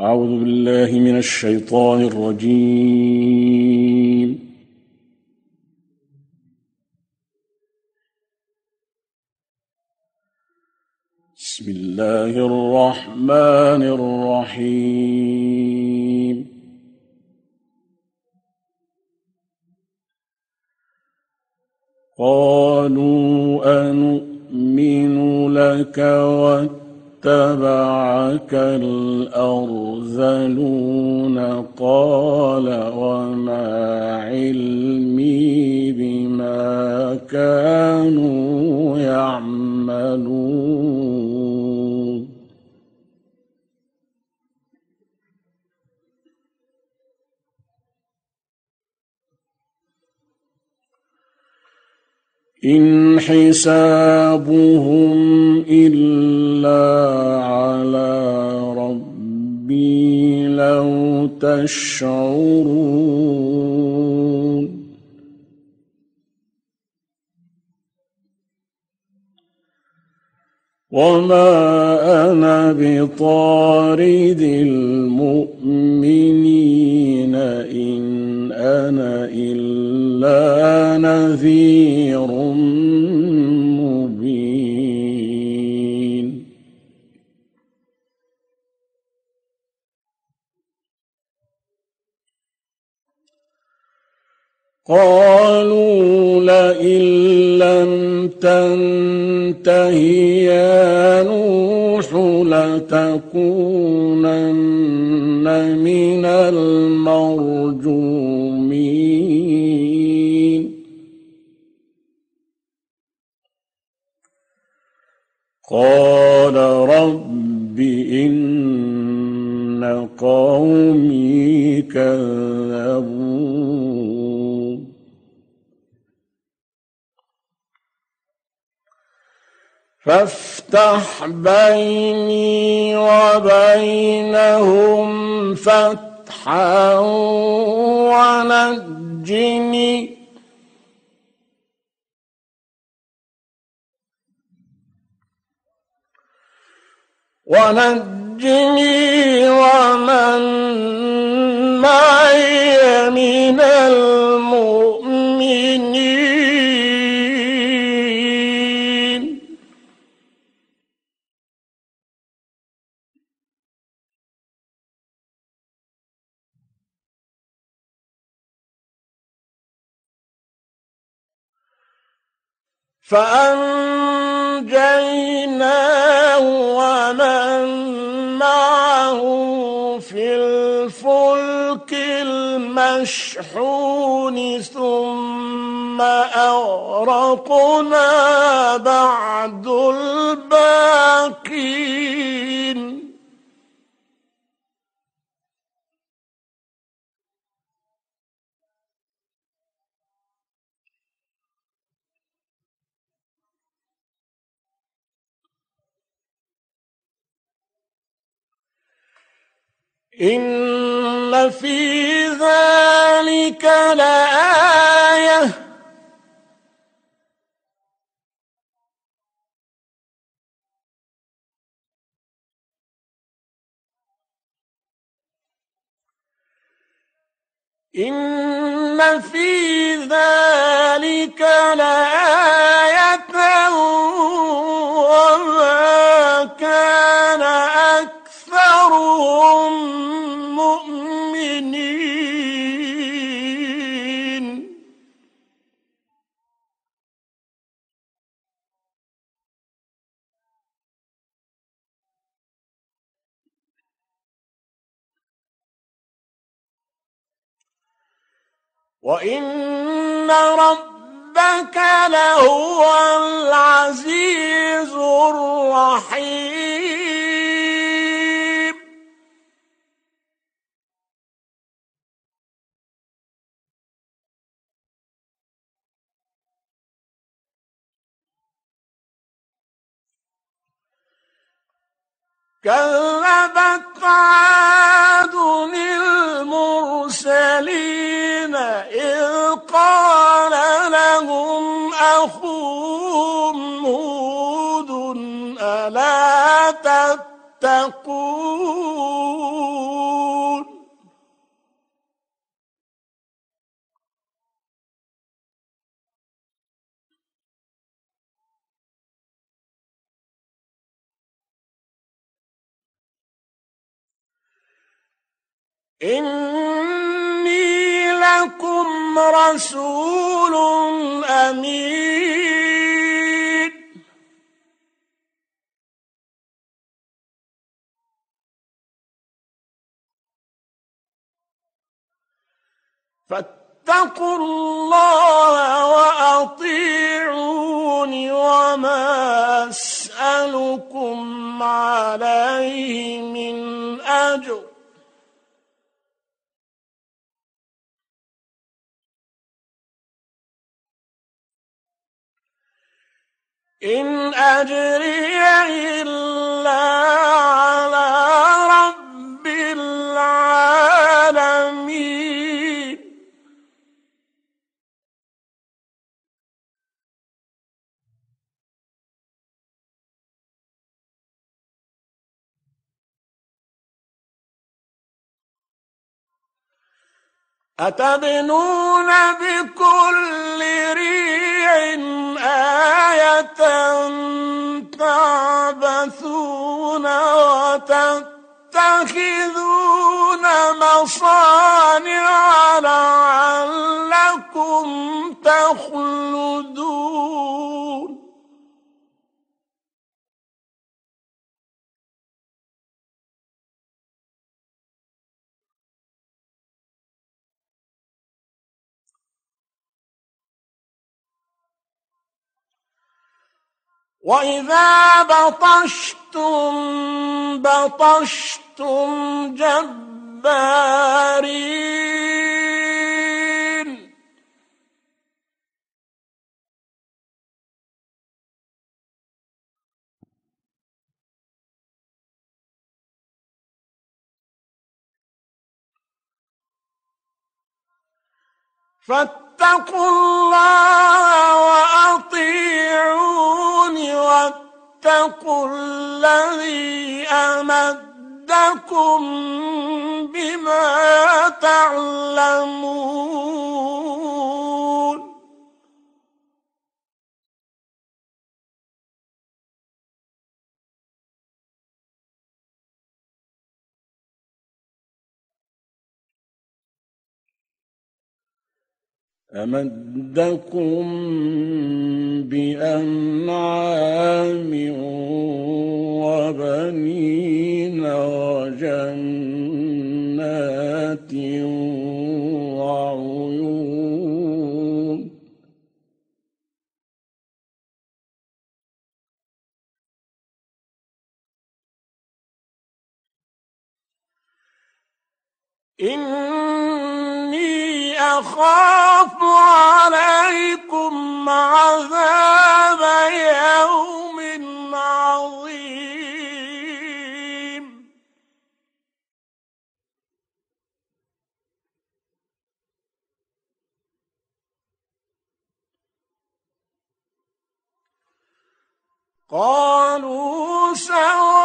أعوذ بالله من الشيطان الرجيم. بسم الله الرحمن الرحيم. قالوا أنؤمن لك واتقوا اتبعك الأرذلون قال وما علمي بما كانوا يعملون إن حسابهم إلا على ربي لو تشعرون. وما أنا بطارد المؤمنين إن أنا إلا نذير مبين. قالوا لئن لم تنته يا نوح لتكونن من قال رب إن قومي كذبون. فافتح بيني وبينهم فتحا ونجني ونجني ومن معي من المؤمنين. فأنجيناه المشحون ثم أغرقنا بعد الباقين. إن في ذلك لآية. إن في ذلك لآية. وإن ربك لهو العزيز الرحيم كذبت عاد إني لكم رسول أمين. فاتقوا الله وأطيعون وما أسألكم عليه من إن أجري إلا على رب العالمين. أتبنون بكل ريع تعبثون وتتخذون مصانع لعلكم وإذا بطشتم بطشتم جبارين فاتقوا الله وأطيعون واتقوا الذي أمدكم بما تعلمون. أمدكم بأنعام وبنين وجنات وعيون. إني أخاف عليكم عذاب يوم عظيم. قالوا سواء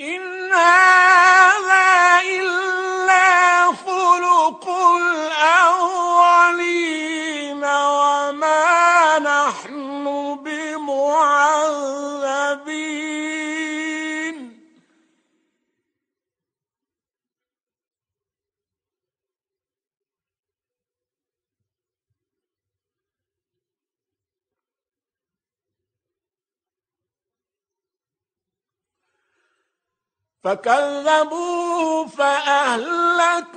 إن فكذبوه فأهلكناهم.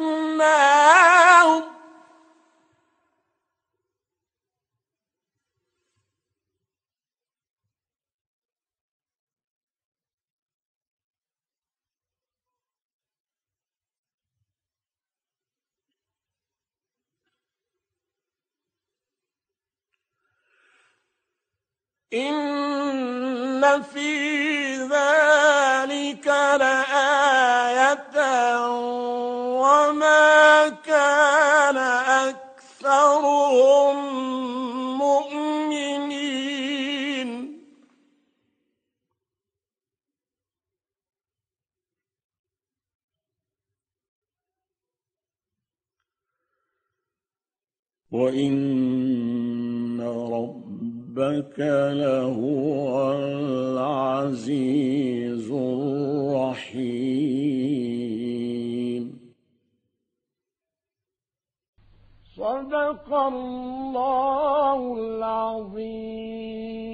إن في لآية وما كان أكثرهم مؤمنين. وإن ربك لهو العزيز الرحيم. صدق الله العظيم.